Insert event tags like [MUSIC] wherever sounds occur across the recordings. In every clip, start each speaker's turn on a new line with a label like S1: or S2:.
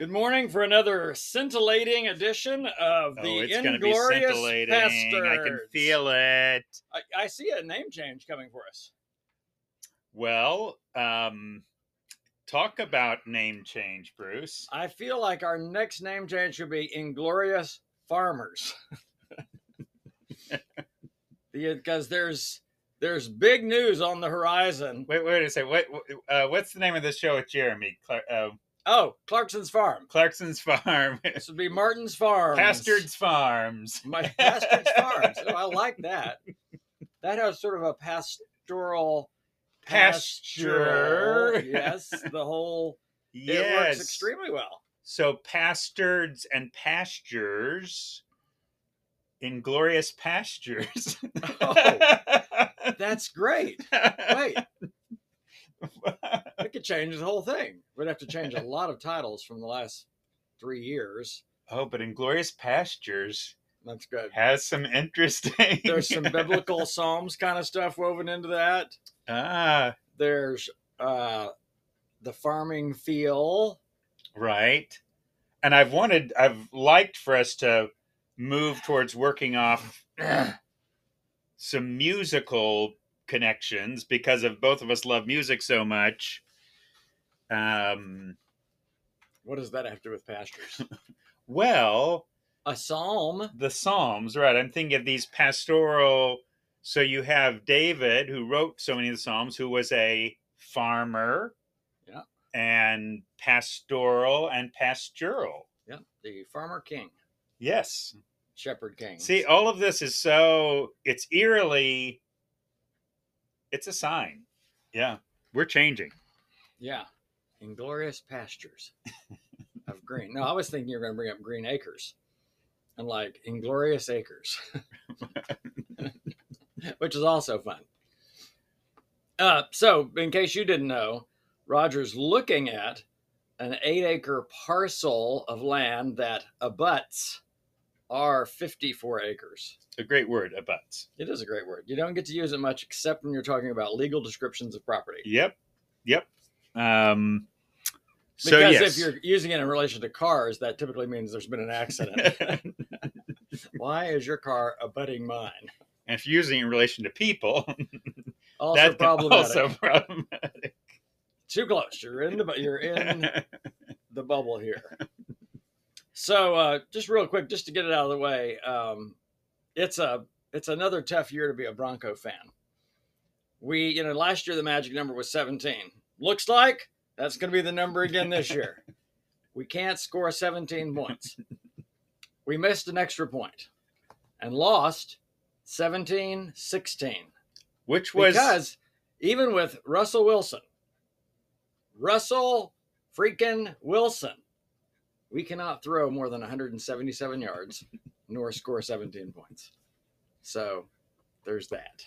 S1: Good morning for another scintillating edition of the
S2: oh, it's going to be
S1: Inglorious
S2: scintillating. I can feel it.
S1: I, I see a name change coming for us.
S2: Well, um, talk about name change, Bruce.
S1: I feel like our next name change should be Inglorious Farmers. [LAUGHS] Because there's there's big news on the horizon.
S2: Wait, wait a second. What, uh, what's the name of the show with Jeremy? Clar- uh,
S1: Oh, Clarkson's Farm.
S2: Clarkson's Farm. [LAUGHS]
S1: This would be Martin's Farm.
S2: Pastard's Farms. [LAUGHS]
S1: My Bastard's Farms. Oh, I like [LAUGHS] that. That has sort of a pastoral
S2: Pasture.
S1: pastoral- Yes, the whole it works extremely well.
S2: So pastards and pastures, inglorious pastures.
S1: Oh. That's great. Wait, we could change the whole thing. We'd have to change a [LAUGHS] lot of titles from the last three years.
S2: oh, but inglorious pastures
S1: That's good.
S2: has some interesting. [LAUGHS]
S1: There's some biblical [LAUGHS] psalms kind of stuff woven into that.
S2: ah,
S1: There's uh the farming feel.
S2: right. And I've wanted, I've liked for us to move towards working off [CLEARS THROAT] some musical connections because of both of us love music so much. Um,
S1: What does that have to do with pastures? [LAUGHS]
S2: well,
S1: A psalm.
S2: the Psalms, right? I'm thinking of these pastoral. So you have David, who wrote so many of the Psalms, who was a farmer,
S1: Yeah.
S2: and pastoral and pastoral.
S1: Yeah, the farmer king,
S2: Yes.
S1: shepherd king.
S2: See, all of this is so. It's eerily. It's a sign. Yeah, we're changing.
S1: Yeah, inglorious pastures of green. No, I was thinking you were going to bring up green acres, and like inglorious acres, [LAUGHS] which is also fun. Uh, so, in case you didn't know, Roger's looking at an eight-acre parcel of land that abuts our 54 acres.
S2: A great word, abuts.
S1: It is a great word. You don't get to use it much except when you're talking about legal descriptions of property.
S2: Yep, yep. Um. So
S1: Because
S2: yes,
S1: if you're using it in relation to cars, that typically means there's been an accident. [LAUGHS] Why is your car abutting mine?
S2: and if you're using it in relation to people, [LAUGHS]
S1: Also
S2: that's
S1: problematic.
S2: also problematic.
S1: Too close. You're in the you're in [LAUGHS] the bubble here. So uh, just real quick, just to get it out of the way, um, it's a it's another tough year to be a Bronco fan. We you know last year the magic number was 17. Looks like that's going to be the number again this [LAUGHS] year. we can't score 17 points. We missed an extra point and lost 17 16
S2: Which was
S1: because even with Russell Wilson, Russell freaking Wilson, we cannot throw more than 177 yards nor score 17 points. So there's that.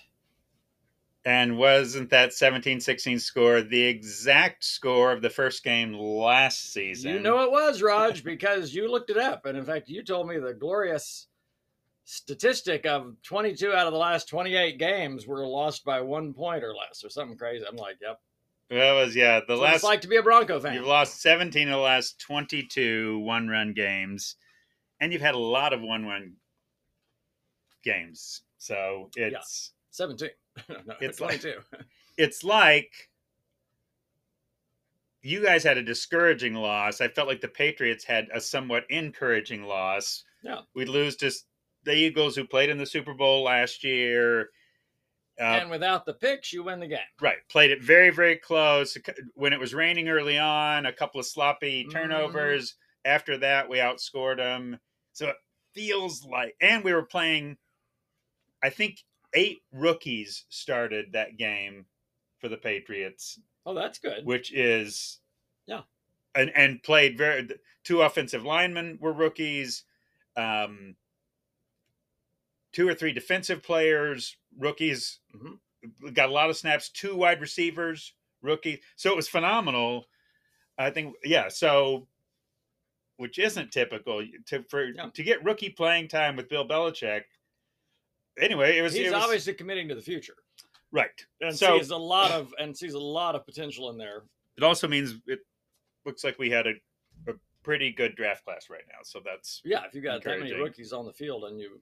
S2: And wasn't that 17-16 score the exact score of the first game last season?
S1: You know it was, [LAUGHS] Rog, because you looked it up. And in fact, you told me the glorious statistic of 22 out of the last 28 games were lost by one point or less or something crazy. I'm like, yep.
S2: that was yeah. The last
S1: it's like to be a Bronco fan.
S2: You've lost 17 of the last 22 one run games, and you've had a lot of one run games. So it's
S1: 17. [LAUGHS] no,
S2: It's like-
S1: 22. [LAUGHS]
S2: it's like you guys had a discouraging loss. I felt like the Patriots had a somewhat encouraging loss.
S1: Yeah.
S2: We lose to the Eagles who played in the Super Bowl last year. Uh,
S1: and without the picks, you win the game.
S2: Right. Played it very, very close. When it was raining early on, a couple of sloppy
S1: Mhm.
S2: turnovers. After that, we outscored them. So it feels like, and we were playing, I think eight rookies started that game for the Patriots,
S1: Oh, that's good.
S2: which is,
S1: Yeah.
S2: and, and played very, two offensive linemen were rookies. Um, two or three defensive players, rookies,
S1: Mhm.
S2: got a lot of snaps. Two wide receivers, rookie. So it was phenomenal. I think, yeah. So, which isn't typical to for
S1: Yeah.
S2: to get rookie playing time with Bill Belichick. Anyway, it was.
S1: He's
S2: it was
S1: obviously committing to the future
S2: right.
S1: and
S2: So-
S1: sees a lot of and sees a lot of potential in there.
S2: It also means it looks like we had a, a pretty good draft class right now. So that's
S1: Yeah, if you got that many rookies on the field and you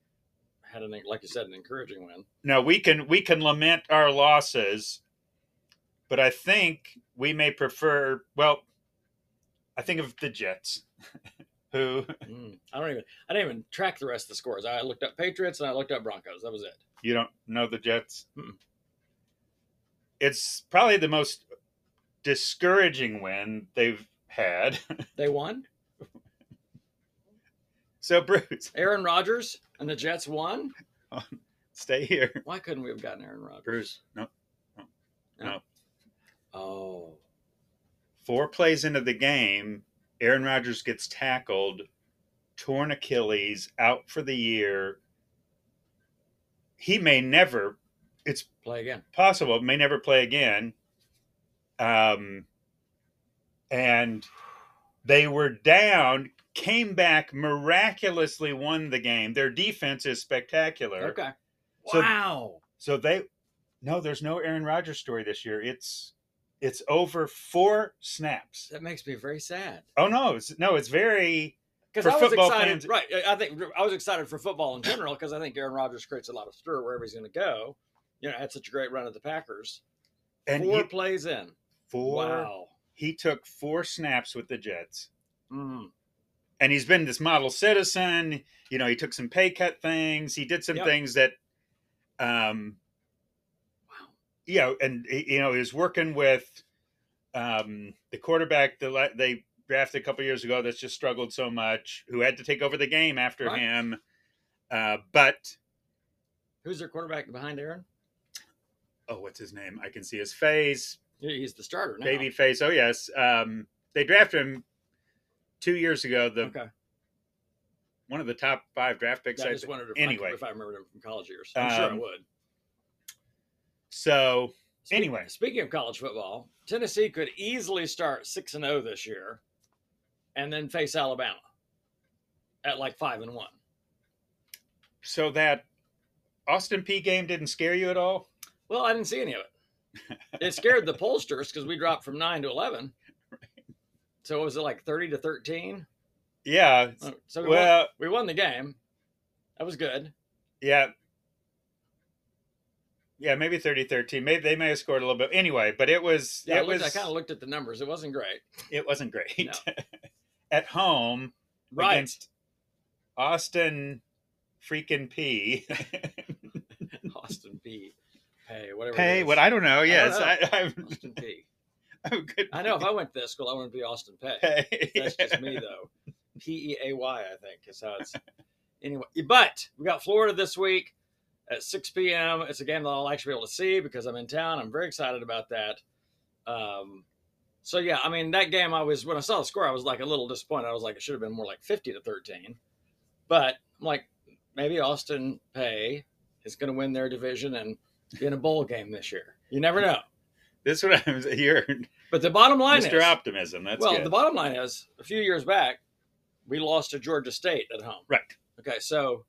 S1: had an like you said an encouraging win.
S2: Now we can we can lament our losses, but I think we may prefer. Well, I think of the Jets, [LAUGHS] who [LAUGHS]
S1: Mm, I don't even I didn't even track the rest of the scores. I looked up Patriots and I looked up Broncos. That was it.
S2: you don't know the Jets.
S1: Mm-mm.
S2: It's probably the most discouraging win they've had. [LAUGHS]
S1: They won.
S2: so Bruce,
S1: Aaron Rodgers and the Jets won. [LAUGHS]
S2: stay here.
S1: Why couldn't we have gotten Aaron Rodgers?
S2: Bruce, no, no.
S1: Oh,
S2: Four plays into the game, Aaron Rodgers gets tackled, torn Achilles, out for the year. He may never, it's
S1: play again.
S2: possible, may never play again. Um, and they were down, came back, miraculously won the game. Their defense is spectacular.
S1: Okay.
S2: So-
S1: Wow.
S2: So they, no, there's no Aaron Rodgers story this year. It's, it's over four snaps.
S1: that makes me very sad.
S2: Oh no, it's no, it's very
S1: Because I was excited,
S2: fans-
S1: right? I think I was excited for football in general because I think Aaron Rodgers creates a lot of stir wherever he's going to go. You know, had such a great run at the Packers.
S2: and
S1: Four
S2: he,
S1: plays in.
S2: four.
S1: Wow.
S2: He took four snaps with the Jets,
S1: Mm.
S2: and he's been this model citizen. You know, he took some pay cut things. He did some
S1: Yep.
S2: things that, um. You know, and he- you know, was working with um, the quarterback that they drafted a couple years ago that's just struggled so much, who had to take over the game after
S1: Right.
S2: him. Uh, but
S1: Who's their quarterback behind Aaron?
S2: oh, what's his name? I can see his face.
S1: He's the starter now.
S2: baby face. Oh yes, um, they drafted him two years ago. The
S1: Okay.
S2: one of the top five draft picks.
S1: Yeah, I just wondered if,
S2: anyway.
S1: If I remembered him from college years. I'm sure I
S2: Um,
S1: would.
S2: So
S1: Speak-
S2: anyway.
S1: speaking of college football, Tennessee could easily start six and zero this year, and then face Alabama at like five and one.
S2: so that Austin Peay game didn't scare you at all.
S1: Well, I didn't see any of it. It scared the pollsters because we dropped from nine to eleven. [LAUGHS] So what was it like thirty to thirteen?
S2: Yeah.
S1: So we, won,
S2: Well,
S1: we won the game. That was good.
S2: yeah. Yeah, maybe 30-13. Maybe they may have scored a little bit. Anyway, but it was
S1: Yeah, I, looked,
S2: was
S1: I kind of looked at the numbers. It wasn't great.
S2: it wasn't great.
S1: No. [LAUGHS]
S2: at home
S1: Right.
S2: against Austin freaking P. [LAUGHS]
S1: Austin Peay. Pay whatever. it
S2: Pay what I don't know. Yes,
S1: know.
S2: I, I'm,
S1: Austin Peay. [LAUGHS]
S2: I'm good.
S1: I know if I went to this school, I wouldn't be Austin Pay.
S2: Pay.
S1: That's just me though. P E A Y, I think, is how it's. Anyway, but we got Florida this week at 6 p.m. It's a game that I'll actually be able to see because I'm in town. I'm very excited about that. Um, so yeah, I mean that game, I was when I saw the score, I was like a little disappointed. I was like, it should have been more like 50 to 13. But I'm like, maybe Austin Pay is going to win their division and be in a bowl game this year. You never know.
S2: This is what I'm. You're
S1: But the bottom line
S2: Mr.
S1: is,
S2: Optimism. That's
S1: well,
S2: good.
S1: the bottom line is, a few years back, we lost to Georgia State at home.
S2: right.
S1: Okay, so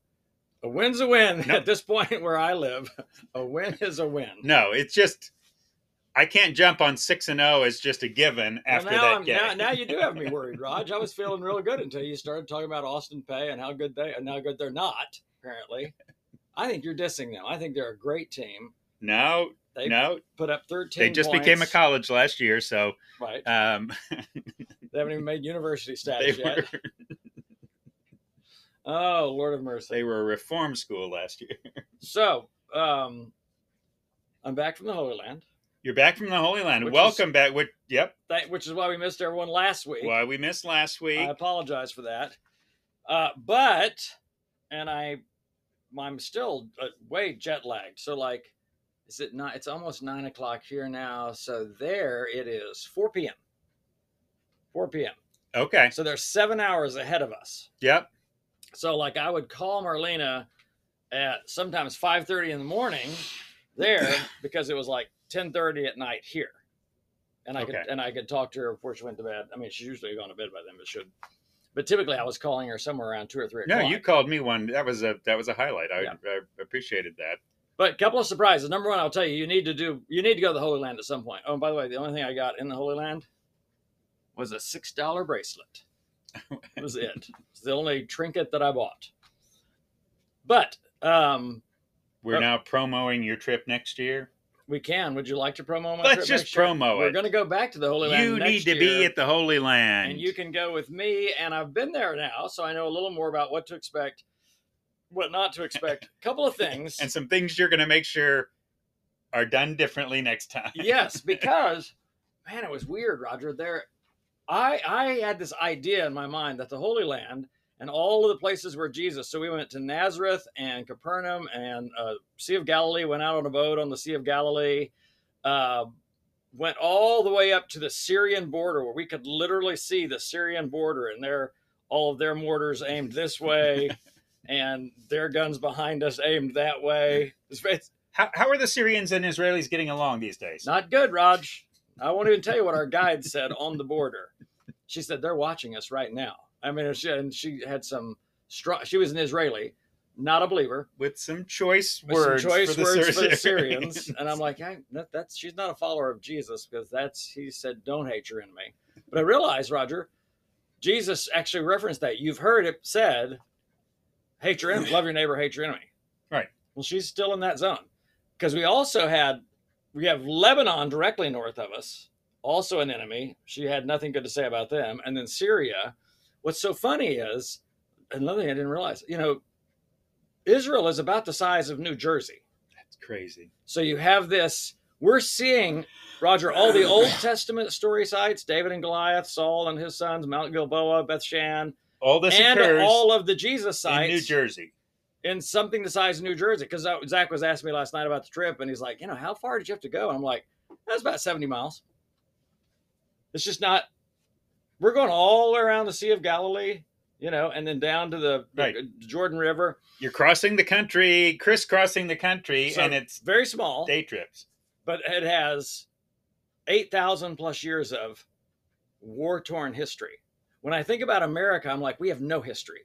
S1: a win's a win
S2: No. [LAUGHS]
S1: at this point where I live. A win is a win.
S2: No, it's just I can't jump on six and zero as just a given
S1: Well,
S2: after
S1: now,
S2: that
S1: I'm,
S2: game.
S1: now, now you do have me worried, [LAUGHS] Rog. I was feeling real good until you started talking about Austin Pay and how good they and how good they're not. Apparently, I think you're dissing them. I think they're a great team.
S2: no,
S1: They
S2: no,
S1: put up 13.
S2: they just became a college last year, so
S1: Right.
S2: um, [LAUGHS]
S1: They haven't even made university status
S2: were
S1: yet. Oh, Lord of mercy.
S2: they were a reform school last year. [LAUGHS]
S1: So, um, I'm back from the Holy Land,
S2: You're back from the Holy Land.
S1: Which
S2: Welcome back. Which, yep.
S1: that, which is why we missed everyone last week.
S2: Why we missed last week.
S1: I apologize for that. Uh, but, and I, I'm still uh, way jet lagged. So, like, is it not? It's almost nine o'clock here now. So there it is, 4 p.m. 4 p.m.
S2: okay.
S1: So they're seven hours ahead of us.
S2: Yep.
S1: So, like, I would call Marlena at sometimes 5:30 in the morning there [COUGHS] because it was like 10:30 at night here, and I could and I could talk to her before she went to bed. I mean, she's usually gone to bed by then, but should. But typically, I was calling her somewhere around two or three
S2: No,
S1: o'clock.
S2: you called me one. That was a that was a highlight. I,
S1: Yeah.
S2: I appreciated that.
S1: But a couple of surprises. Number one, I'll tell you, you need to do. You need to go to the Holy Land at some point. Oh, and by the way, the only thing I got in the Holy Land was a six dollar bracelet. [LAUGHS] That was it. It's the only trinket that I bought. But um,
S2: We're
S1: Oh.
S2: now promoting your trip next year.
S1: we can. Would you like to promo my
S2: Let's
S1: trip
S2: just
S1: next year?
S2: promo
S1: We're going to go back to the Holy Land.
S2: You need to be at the Holy Land.
S1: and you can go with me. And I've been there now, so I know a little more about what to expect, what not to expect. A [LAUGHS] couple of things.
S2: and some things you're going to make sure are done differently next time.
S1: yes, [LAUGHS] because man, it was weird, Roger. There, I I had this idea in my mind that the Holy Land and all of the places where Jesus. So we went to Nazareth and Capernaum and uh, Sea of Galilee. Went out on a boat on the Sea of Galilee. Uh, went all the way up to the Syrian border where we could literally see the Syrian border and their all of their mortars aimed this way. [LAUGHS] And their guns behind us aimed that way. [LAUGHS] It's,
S2: How, how are the Syrians and Israelis getting along these days?
S1: not good, Rog. I won't even tell you what our guide said on the border. She said they're watching us right now. I mean, she, and she had some strong. She was an Israeli, not a believer.
S2: With some choice
S1: with
S2: words,
S1: some choice
S2: for the,
S1: words for the
S2: Syrians.
S1: Syrians, [LAUGHS] and I'm like, hey, that, that's she's not a follower of Jesus because that's he said, don't hate your enemy. But I realized, Roger, Jesus actually referenced that. You've heard it said, hate your enemy, love your neighbor, hate your enemy.
S2: Right.
S1: Well, she's still in that zone because we also had we have Lebanon directly north of us, also an enemy. She had nothing good to say about them, and then Syria. What's so funny is another thing I didn't realize. You know, Israel is about the size of New Jersey.
S2: That's crazy.
S1: So you have this. We're seeing Roger all the Old [CLEARS THROAT] Testament story sites: David and Goliath, Saul and his sons, Mount Gilboa, Beth Shan,
S2: All this
S1: and
S2: occurs
S1: all of the Jesus
S2: in
S1: sites
S2: New Jersey.
S1: In something the size of New Jersey. Because uh, Zach was asking me last night about the trip, and he's like, you know, how far did you have to go? And I'm like, that's about 70 miles. It's just not. We're going all the way around the Sea of Galilee, you know, and then down to the, uh,
S2: the
S1: Jordan River.
S2: You're crossing the country, crisscrossing the country,
S1: So,
S2: and it's
S1: very small.
S2: day trips.
S1: but it has 8,000 plus years of war torn history. When I think about America, I'm like, we have no history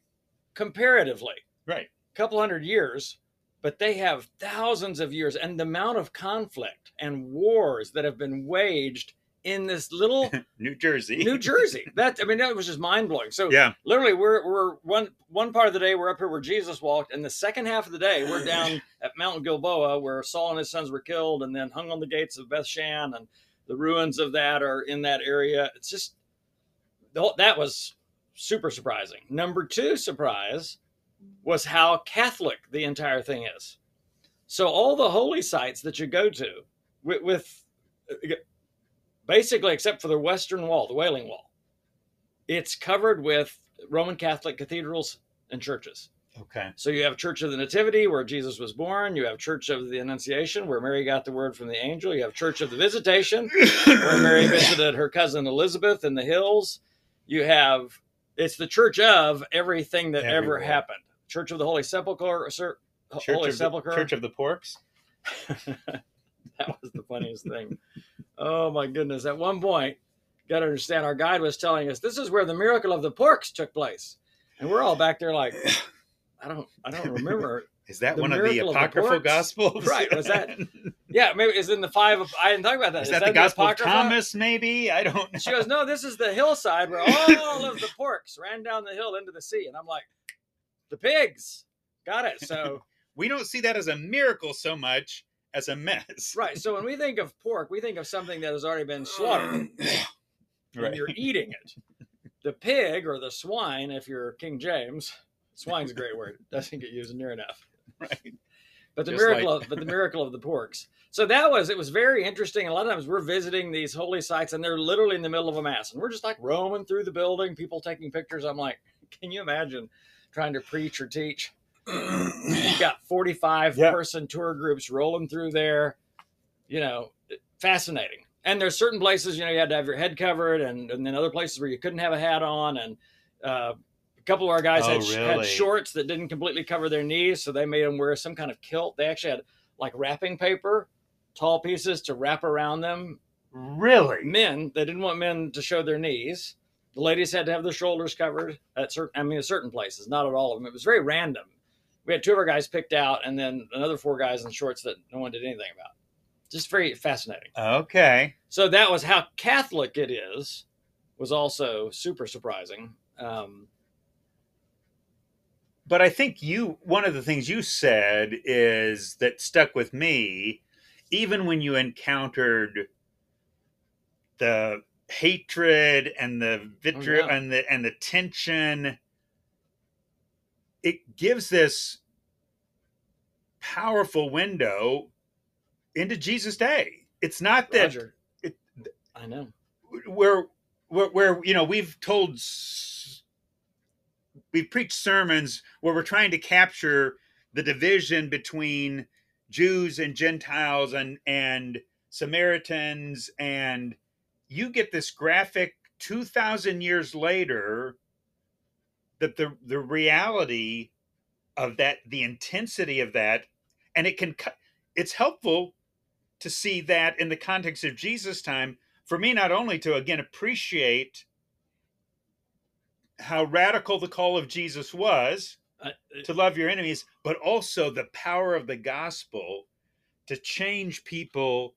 S1: comparatively,
S2: Right.
S1: Couple hundred years, but they have thousands of years. And the amount of conflict and wars that have been waged in this little [LAUGHS]
S2: New Jersey.
S1: New Jersey. That, I mean, that was just mind blowing. So,
S2: yeah.
S1: literally we're we're one one part of the day we're up here where Jesus walked, and the second half of the day we're [LAUGHS] down at Mount Gilboa where Saul and his sons were killed, and then hung on the gates of Beth Shan, and the ruins of that are in that area. It's just that was super surprising. Number two surprise was how Catholic the entire thing is. So all the holy sites that you go to with, with basically except for the western wall, the Wailing Wall, it's covered with Roman Catholic cathedrals and churches.
S2: Okay.
S1: So you have Church of the Nativity, where Jesus was born. You have Church of the Annunciation, where Mary got the word from the angel. You have Church of the Visitation, where Mary [COUGHS] visited her cousin Elizabeth in the hills. You have it's the church of everything that ever happened. Church of the Holy Sepulchre, Sir,
S2: Church
S1: Holy
S2: of, the,
S1: Sepulchre.
S2: Church of the Porks. [LAUGHS] [LAUGHS]
S1: that was the funniest thing. Oh my goodness! At one point, got to understand, our guide was telling us this is where the miracle of the porks took place, and we're all back there like, [SIGHS] I don't, I don't remember. [LAUGHS]
S2: Is that
S1: The
S2: one of the
S1: miracle of the
S2: apocryphal gospels?
S1: Right, was that- Yeah, maybe it's in the five. Of, I didn't talk about that.
S2: Is that the
S1: in
S2: Gospel of Thomas? Maybe I don't. know.
S1: She goes, no, this is the hillside where all of the porks ran down the hill into the sea, and I'm like, the pigs, got it. So [LAUGHS]
S2: we don't see that as a miracle so much as a mess.
S1: right. So when we [LAUGHS] think of pork, we think of something that has already been slaughtered. and [CLEARS THROAT]
S2: Right.
S1: you're eating it. The pig or the swine, if you're King James, swine's a great word. Doesn't get used near enough.
S2: Right.
S1: But the
S2: Just
S1: miracle,
S2: like-
S1: of, but the miracle of the porks. So that was it was very interesting. A lot of times we're visiting these holy sites, and they're literally in the middle of a mass, and we're just like roaming through the building, people taking pictures. I'm like, can you imagine trying to preach or teach? [CLEARS THROAT] You've got 45
S2: Yeah.
S1: person tour groups rolling through there. You know, fascinating. And there's certain places, you know, you had to have your head covered, and, and then other places where you couldn't have a hat on. And uh, a couple of our guys
S2: Oh,
S1: had, had shorts that didn't completely cover their knees, so they made them wear some kind of kilt. They actually had like wrapping paper, tall pieces to wrap around them.
S2: really?
S1: Men, they didn't want men to show their knees. The ladies had to have their shoulders covered at certain, I mean, at certain places, not at all of them. It was very random. We had two of our guys picked out, and then another four guys in shorts that no one did anything about. Just very fascinating.
S2: Okay.
S1: So that was how Catholic it is. was also super surprising. Um,
S2: but I think you one of the things you said is that stuck with me, even when you encountered the hatred and the vitriol
S1: Oh, yeah.
S2: and the and the tension, it gives this powerful window into Jesus' day. It's not that it-
S1: I know.
S2: where where, where you know we've told we've preached sermons where we're trying to capture the division between Jews and Gentiles and and Samaritans and you get this graphic 2000 years later that the the reality of that the intensity of that and it can it's helpful to see that in the context of Jesus time for me not only to again appreciate how radical the call of Jesus was
S1: Uh,
S2: to love your enemies but also the power of the gospel to change people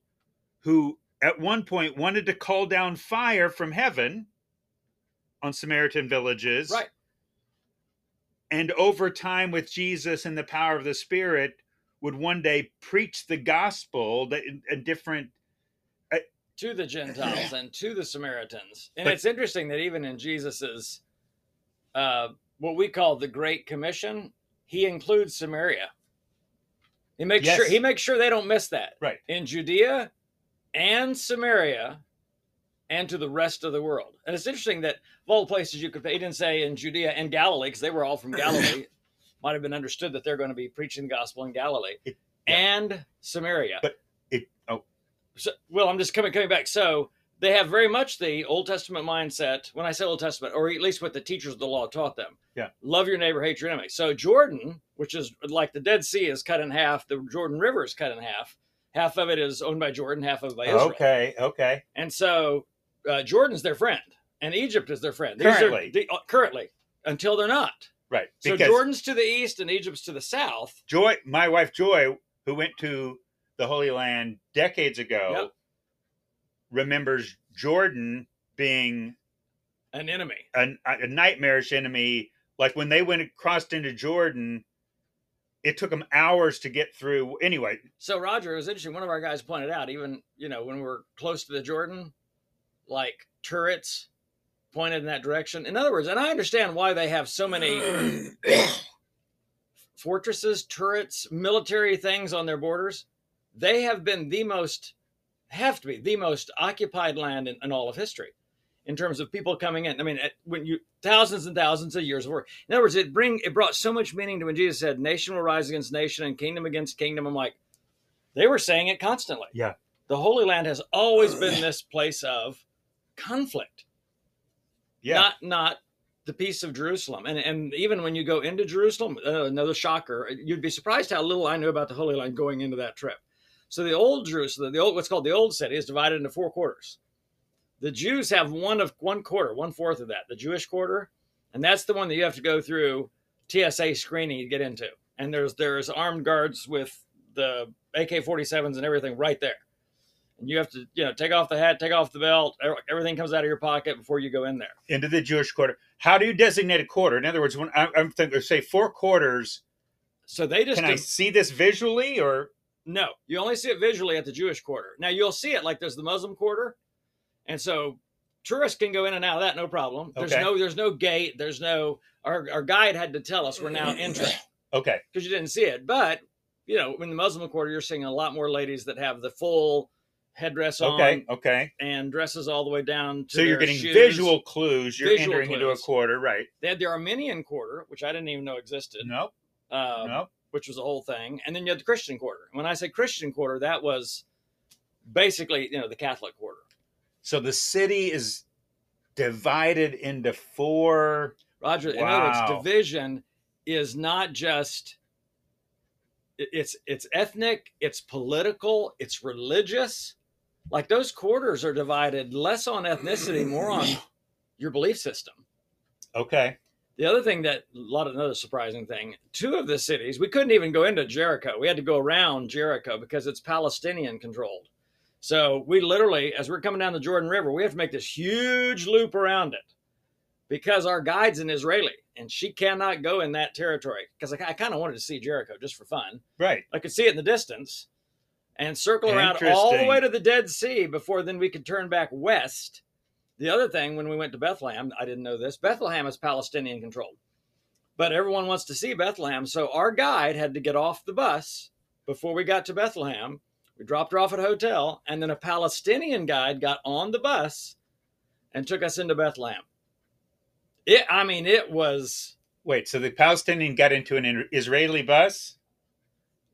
S2: who at one point wanted to call down fire from heaven on Samaritan villages
S1: right.
S2: and over time with Jesus and the power of the Spirit would one day preach the gospel that in different
S1: to the Gentiles and to the Samaritans. And
S2: But-
S1: it's interesting that even in Jesus's uh, what we call the Great Commission, he includes Samaria. He makes
S2: Yes.
S1: sure he makes sure they don't miss that.
S2: Right.
S1: In Judea and Samaria and to the rest of the world. And it's interesting that of all the places you could he didn't say in Judea and Galilee, because they were all from Galilee. [LAUGHS] Might have been understood that they're going to be preaching the gospel in Galilee
S2: It- yeah.
S1: and Samaria.
S2: But it oh
S1: So, well, I'm just coming coming back. So they have very much the Old Testament mindset. When I say Old Testament, or at least what the teachers of the law taught them.
S2: Yeah.
S1: Love your neighbor, hate your enemy. So Jordan, which is like the Dead Sea, is cut in half. The Jordan River is cut in half. Half of it is owned by Jordan, half of it by Israel.
S2: okay okay
S1: And so uh, Jordan's their friend, and Egypt is their friend. These
S2: Currently.
S1: are the, uh, currently until they're not.
S2: right
S1: So Jordan's to the east and Egypt's to the south.
S2: Joy my wife Joy who went to the Holy Land decades ago
S1: Yep.
S2: remembers Jordan being
S1: An enemy.
S2: a, a nightmarish enemy. Like when they went crossed into Jordan, it took them hours to get through. Anyway,
S1: So Roger, it was interesting. One of our guys pointed out, even you know, when we're close to the Jordan, like turrets pointed in that direction. In other words, and I understand why they have so many [COUGHS] fortresses, turrets, military things on their borders. They have been the most, have to be the most occupied land in, in all of history, in terms of people coming in. I mean, at- when you thousands and thousands of years of work. In other words, it bring it brought so much meaning to when Jesus said, "Nation will rise against nation and kingdom against kingdom." I'm like, they were saying it constantly.
S2: Yeah.
S1: the Holy Land has always been this place of conflict
S2: yeah,
S1: not not the peace of Jerusalem. And and even when you go into Jerusalem, uh, another shocker, you'd be surprised how little I knew about the Holy Land going into that trip. So the old Jerusalem, the old what's called the old city, is divided into four quarters. The Jews have one of one quarter, one fourth of that, the Jewish quarter, and that's the one that you have to go through TSA screening to get into. And there's there's armed guards with the AK-47s and everything right there. And you have to, you know, take off the hat, take off the belt. Everything comes out of your pocket before you go in there.
S2: into the Jewish quarter. How do you designate a quarter? In other words, when I, I'm thinking, say four quarters,
S1: So they just
S2: can I see this visually or?
S1: no. You only see it visually at the Jewish quarter. Now you'll see it like there's the Muslim quarter, and so tourists can go in and out of that no problem. There's
S2: Okay.
S1: no there's no gate. There's no our our guide had to tell us we're now entering [CLEARS THROAT]
S2: Okay,
S1: because you didn't see it. But you know, in the Muslim quarter, you're seeing a lot more ladies that have the full headdress on
S2: okay, okay.
S1: and dresses all the way down. To
S2: So you're getting
S1: shoes.
S2: visual clues. You're
S1: Visual
S2: entering into a quarter, right?
S1: They had the Armenian quarter, which I didn't even know existed.
S2: Nope,
S1: Um,
S2: nope.
S1: which was a whole thing. And then you had the Christian quarter. When I say Christian quarter, that was basically, you know, the Catholic quarter.
S2: So the city is divided into four.
S1: Roger, in other words, division is not just it's it's ethnic, it's political, it's religious. Like those quarters are divided less on ethnicity, more on [CLEARS THROAT] your belief system.
S2: Okay,
S1: The other thing that a lot of another surprising thing, two of the cities, we couldn't even go into Jericho. We had to go around Jericho because it's Palestinian controlled. So we literally, as we're coming down the Jordan River, we have to make this huge loop around it because our guide's an Israeli and she cannot go in that territory. Because I, I kind of wanted to see Jericho just for fun.
S2: Right.
S1: I could see it in the distance and circle around all the way to the Dead Sea before then we could turn back west. The other thing, when we went to Bethlehem, I didn't know this Bethlehem is Palestinian controlled, but everyone wants to see Bethlehem. So our guide had to get off the bus before we got to Bethlehem. We dropped her off at a hotel, and then a Palestinian guide got on the bus and took us into Bethlehem. It, I mean, it was
S2: Wait, so the Palestinian got into an Israeli bus?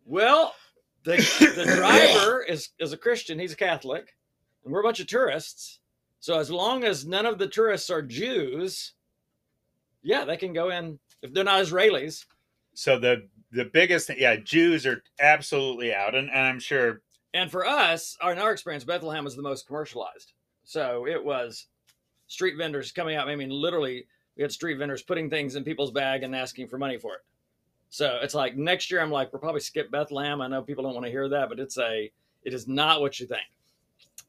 S1: Well, the, the [COUGHS] driver is, is a Christian. He's a Catholic. And we're a bunch of tourists. So as long as none of the tourists are Jews, yeah, they can go in if they're not Israelis.
S2: So the the biggest yeah, Jews are absolutely out, and, and I'm sure
S1: And for us, in our experience, Bethlehem was the most commercialized. So it was street vendors coming out. I mean, literally, we had street vendors putting things in people's bag and asking for money for it. So it's like next year, I'm like, we'll probably skip Bethlehem. I know people don't want to hear that, but it's a, it is not what you think.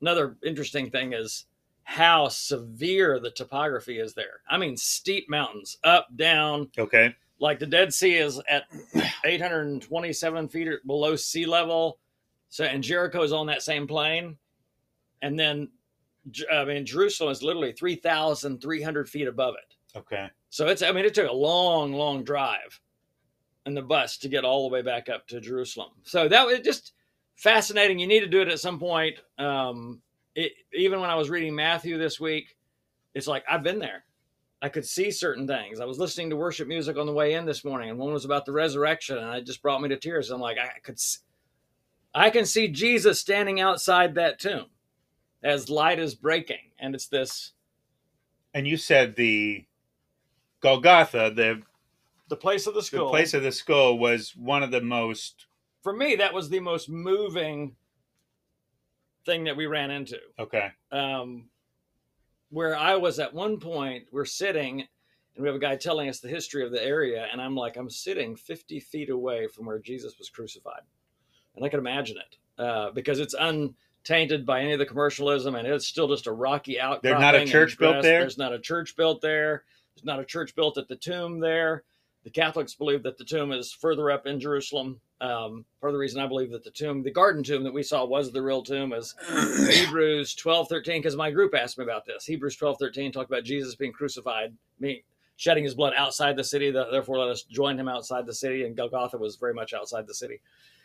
S1: Another interesting thing is how severe the topography is there. I mean, steep mountains, up, down,
S2: okay.
S1: like the Dead Sea is at [CLEARS THROAT] 827 feet below sea level. So, and Jericho is on that same plane. And then, I mean, Jerusalem is literally 3,300 feet above it.
S2: Okay.
S1: So it's, I mean, it took a long, long drive in the bus to get all the way back up to Jerusalem. So that was just fascinating. You need to do it at some point. Um, it, even when I was reading Matthew this week, it's like I've been there. I could see certain things. I was listening to worship music on the way in this morning, and one was about the resurrection, and it just brought me to tears. I'm like, I could, I can see Jesus standing outside that tomb as light is breaking, and it's this
S2: And you said the Golgotha, the
S1: the place of the skull.
S2: the place of the skull, was one of the most
S1: For me, that was the most moving thing that we ran into.
S2: okay.
S1: um, where I was at one point, we're sitting and we have a guy telling us the history of the area. And I'm like, I'm sitting 50 feet away from where Jesus was crucified. And I can imagine it uh, because it's untainted by any of the commercialism and it's still just a rocky outcropping.
S2: There's not a church built there?
S1: There's not a church built there. There's not a church built at the tomb there. The Catholics believe that the tomb is further up in Jerusalem. Um, part of the reason I believe that the tomb, the garden tomb that we saw, was the real tomb is [COUGHS] Hebrews 12, 13, because my group asked me about this. Hebrews 12, 13 talked about Jesus being crucified, me shedding his blood outside the city. th- Therefore, let us join him outside the city. And Golgotha was very much outside the city.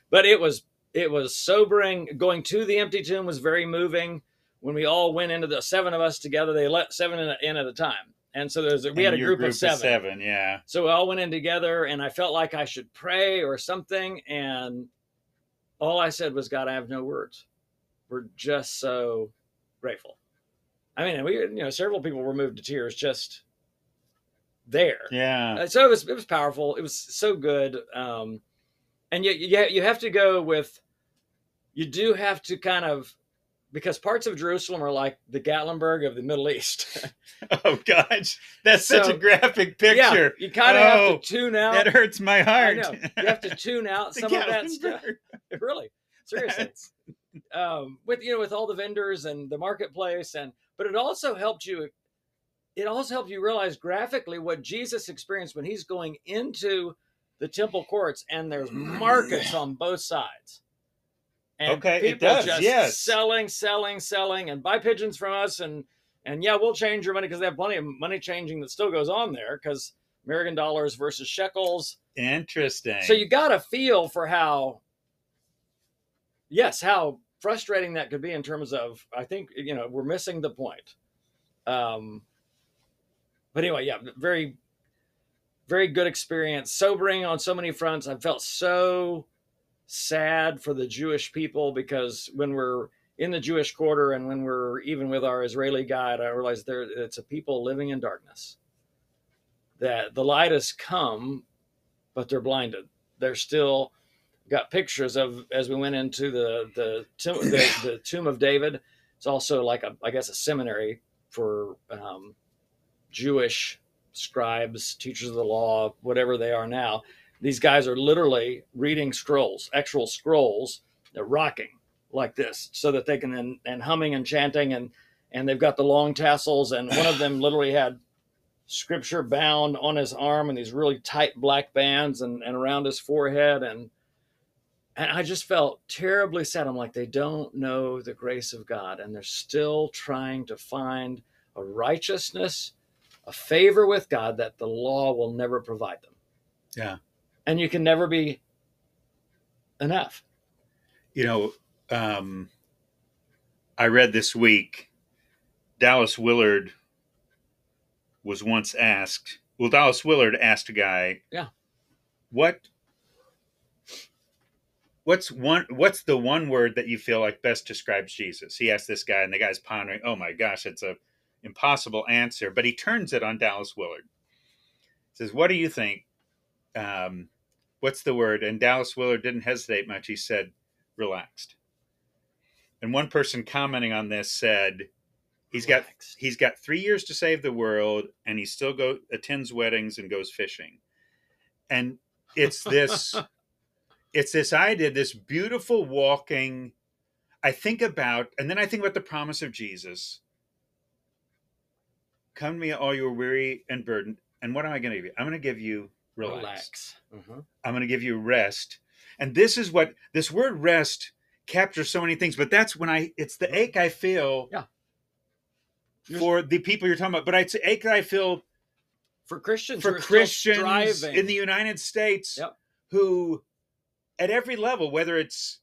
S1: But it was it was sobering. Going to the empty tomb was very moving. When we all went into the seven of us together, they let seven in, in at a time. And so there's a, we had a
S2: your
S1: group, of seven.
S2: seven, yeah.
S1: So we all went in together, and I felt like I should pray or something. And all I said was, God, I have no words. We're just so grateful. I mean, we, you know, several people were moved to tears just there.
S2: Yeah.
S1: So it was, it was powerful. It was so good. Um, and you, you, you have to go with, you do have to kind of, because parts of Jerusalem are like the Gatlinburg of the Middle East. [LAUGHS]
S2: Oh gosh. That's such a graphic picture.
S1: yeah, you kind of
S2: Oh,
S1: have to tune out.
S2: That hurts my
S1: I
S2: heart.
S1: know. You have to [LAUGHS] tune out some of that stuff. Really seriously um, with you know with all the vendors and the marketplace and but it also helped you it also helped you realize graphically what jesus experienced when he's going into the temple courts and there's markets on both sides and
S2: Okay, it does,
S1: just
S2: yes.
S1: selling selling selling and buy pigeons from us and and yeah we'll change your money because they have plenty of money changing that still goes on there because american dollars versus shekels
S2: Interesting.
S1: so you got a feel for how, yes, how frustrating that could be in terms of, I think, you know, we're missing the point. Um, but anyway, yeah, very, very good experience. Sobering on so many fronts. I felt so sad for the Jewish people because when we're in the Jewish quarter and when we're even with our Israeli guide, I realized there it's a people living in darkness. That the light has come, but they're blinded. They're still got pictures of as we went into the the tomb, the, the tomb of David. It's also like a I guess a seminary for um, Jewish scribes, teachers of the law, whatever they are now. These guys are literally reading scrolls, actual scrolls. They're rocking like this so that they can and, and humming and chanting and and they've got the long tassels and one of them literally had scripture bound on his arm and these really tight black bands and, and around his forehead and and I just felt terribly sad. I'm like, they don't know the grace of God, and they're still trying to find a righteousness, a favor with God that the law will never provide them.
S2: Yeah.
S1: And you can never be enough.
S2: You know, um, I read this week Dallas Willard was once asked, well, Dallas Willard asked a guy,
S1: Yeah.
S2: what what's one what's the one word that you feel like best describes jesus he asked this guy and the guy's pondering oh my gosh it's a impossible answer but he turns it on dallas willard. Says what do you think um, what's the word? And dallas willard didn't hesitate much. He said relaxed. And one person commenting on this said he's got he's got three years to save the world and he still go attends weddings and goes fishing. And it's this [LAUGHS] it's this idea this beautiful walking i think about and then i think about the promise of jesus come to me all you are weary and burdened and what am i going to give you i'm going to give you relax,
S1: Relax. Mhm.
S2: i'm going to give you rest and this is what this word rest captures so many things but that's when i it's the ache i feel
S1: Yeah.
S2: for the people you're talking about but it's the ache i feel
S1: For Christians,
S2: for
S1: who still
S2: Christians in the United States
S1: Yep.
S2: who, at every level, whether it's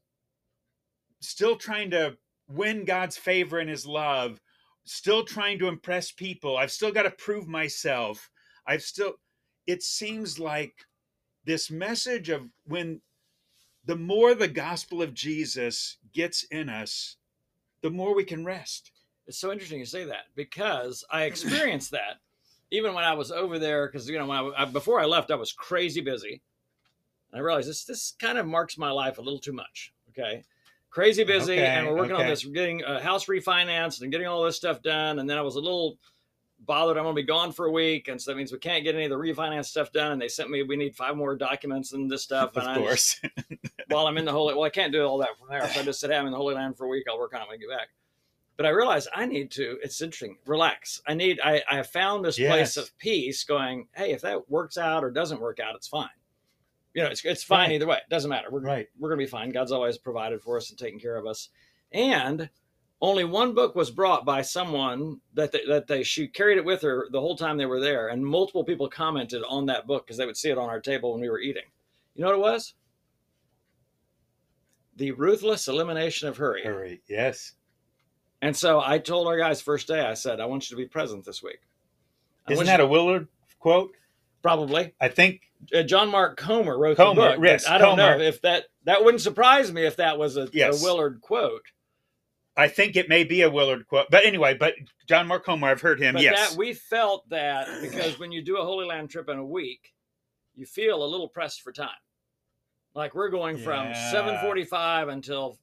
S2: still trying to win God's favor and His love, still trying to impress people, I've still got to prove myself. I've still, it seems like this message of when the more the gospel of Jesus gets in us, the more we can rest.
S1: It's so interesting you say that because I experienced [LAUGHS] that even when I was over there. Because you know, when I, I, before I left, I was crazy busy, and I realized this this kind of marks my life a little too much. Okay, crazy busy,
S2: Okay,
S1: and we're working on
S2: okay.
S1: this, getting a house refinanced and getting all this stuff done. And then I was a little bothered. I'm going to be gone for a week, and so that means we can't get any of the refinance stuff done. And they sent me we need five more documents and this stuff. [LAUGHS]
S2: Of
S1: and I just-
S2: course. [LAUGHS]
S1: while I'm in the Holy. Well, I can't do all that from there. So I just said, hey, I'm in the Holy Land for a week. I'll work on it when I get back. But I realized I need to. It's interesting. Relax. I need. I I found this place of peace. Going, hey, if that works out or doesn't work out, it's fine. You know, it's it's fine
S2: Right.
S1: either way. It doesn't matter. We're
S2: right.
S1: we're gonna be fine. God's always provided for us and taken care of us. And only one book was brought by someone that they, that they she carried it with her the whole time they were there, and multiple people commented on that book because they would see it on our table when we were eating. You know what it was? The Ruthless Elimination of Hurry.
S2: Hurry. Yes.
S1: And so I told our guys first day, I said, I want you to be present this week. I
S2: Isn't that
S1: you-
S2: a Willard quote?
S1: probably
S2: I think
S1: uh, John Mark Comer wrote
S2: Comer,
S1: the book.
S2: yes,
S1: I don't know if that that wouldn't surprise me if that was a,
S2: Yes.
S1: a Willard quote.
S2: I think it may be a Willard quote. But anyway, but John Mark Comer, I've heard him.
S1: But
S2: yes.
S1: that we felt that because when you do a Holy Land trip in a week, you feel a little pressed for time. Like we're going from
S2: Yeah.
S1: seven forty-five until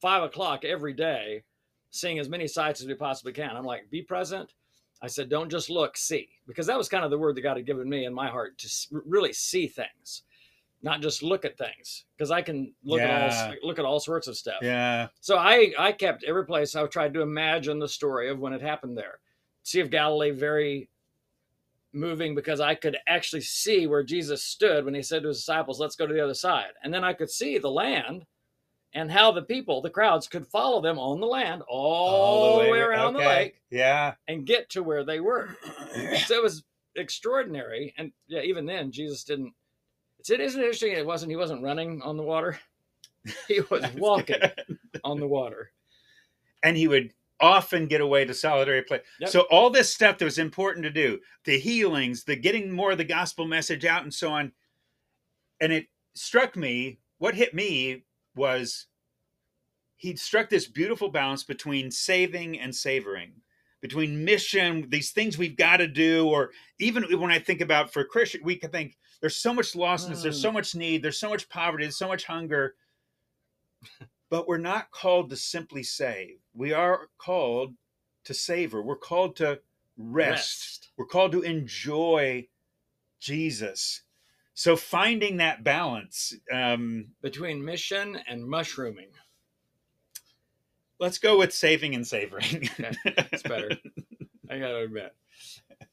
S1: five o'clock every day, seeing as many sites as we possibly can. I'm like, be present. I said, don't just look, see, because that was kind of the word that God had given me in my heart to really see things, not just look at things, because I can look at all look at all sorts of stuff.
S2: yeah.
S1: So I I kept every place I tried to imagine the story of when it happened there. Sea of Galilee very moving because I could actually see where Jesus stood when he said to his disciples, "Let's go to the other side." And then I could see the land and how the people, the crowds could follow them on the land all, the way around the lake
S2: Yeah.
S1: and get to where they were. [COUGHS] so it was extraordinary and yeah, even then Jesus didn't it's, it isn't interesting it wasn't he wasn't running on the water. [LAUGHS] He was walking on the water.
S2: and he would often get away to solitary place.
S1: Yep.
S2: So all this stuff that was important to do, the healings, the getting more of the gospel message out and so on. And it struck me, what hit me was he struck this beautiful balance between saving and savoring, between mission, these things we've got to do, or even when I think about for Christian, we can think there's so much lostness, there's so mm. much need, there's so much poverty, there's so much hunger. [LAUGHS] but we're not called to simply save. We are called to savor. We're called to rest.
S1: Rest.
S2: We're called to enjoy Jesus. So finding that balance, um,
S1: between mission and mushrooming.
S2: Let's go with saving and savoring.
S1: Okay, It's better. [LAUGHS] I gotta admit.